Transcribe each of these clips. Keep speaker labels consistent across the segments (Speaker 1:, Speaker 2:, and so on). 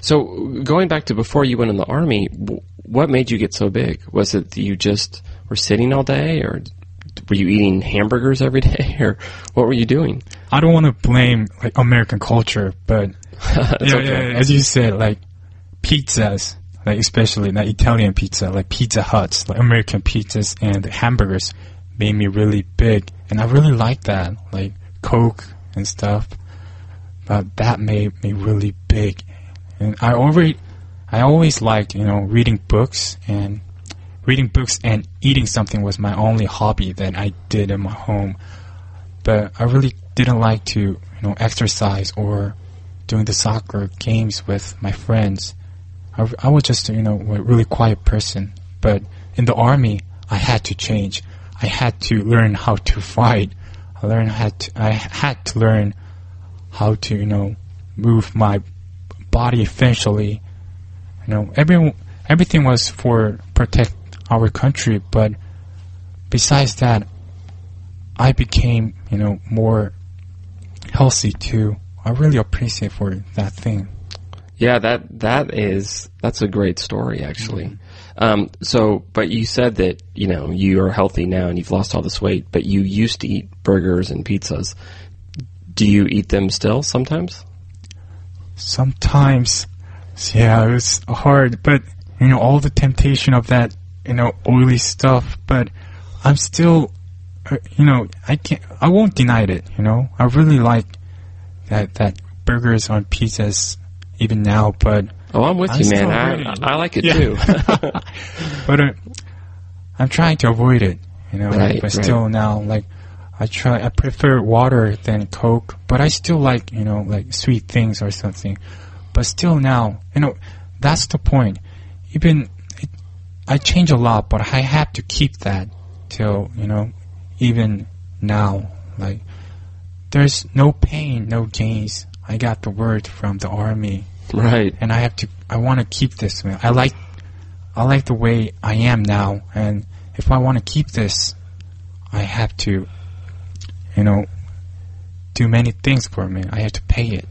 Speaker 1: So going back to before you went in the army, what made you get so big? Was it that you just were sitting all day, or were you eating hamburgers every day, or what were you doing?
Speaker 2: I don't want to blame like American culture, but yeah,
Speaker 1: okay.
Speaker 2: yeah, as you said, like pizzas, like especially like Italian pizza, like Pizza Huts, like American pizzas and hamburgers made me really big, and I really like that, like Coke and stuff. But that made me really big, and I already, I always liked you know reading books and reading books and eating something was my only hobby that I did in my home. But I really didn't like to you know exercise or doing the soccer games with my friends. I, I was just, you know, a really quiet person. But in the army, I had to change. I had to learn how to fight. I learned how to, I had to learn how to, you know, move my body efficiently. You know, every, everything was for protect our country, but besides that, I became, you know, more healthy too. I really appreciate for that thing.
Speaker 1: Yeah, that that is that's a great story actually. Um, so, but you said that you know you are healthy now and you've lost all this weight, but you used to eat burgers and pizzas. Do you eat them still sometimes?
Speaker 2: Sometimes, yeah, it was hard, but you know, all the temptation of that, you know, oily stuff, but I'm still, uh, you know, I can't, I won't deny it, you know, I really like that, that burgers on pizzas even now, but,
Speaker 1: Oh, I'm with
Speaker 2: I'm
Speaker 1: you, man. I, I like it
Speaker 2: Yeah.
Speaker 1: too.
Speaker 2: but uh, I'm trying to avoid it, you know,
Speaker 1: Right,
Speaker 2: but
Speaker 1: right.
Speaker 2: still now, like, I try, I prefer water than Coke, but I still like, you know, like sweet things or something. But still now, you know, that's the point. Even, it, I change a lot, but I have to keep that till, you know, even now. Like, there's no pain, no gains. I got the word from the army
Speaker 1: right.
Speaker 2: and I have to. I want to keep this. I like, I like the way I am now, and if I want to keep this, I have to, you know, do many things for me. I have to pay it.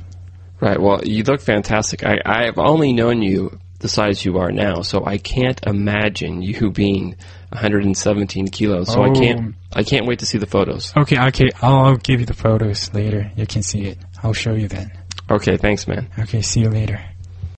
Speaker 1: Right. Well, you look fantastic. I, I've only known you the size you are now, so I can't imagine you being 117 kilos. So I
Speaker 2: Oh.
Speaker 1: can't. I can't wait to see the photos.
Speaker 2: Okay, okay. I'll, I'll give you the photos later. You can see it. I'll show you then.
Speaker 1: Okay. Thanks, man.
Speaker 2: Okay, see you later.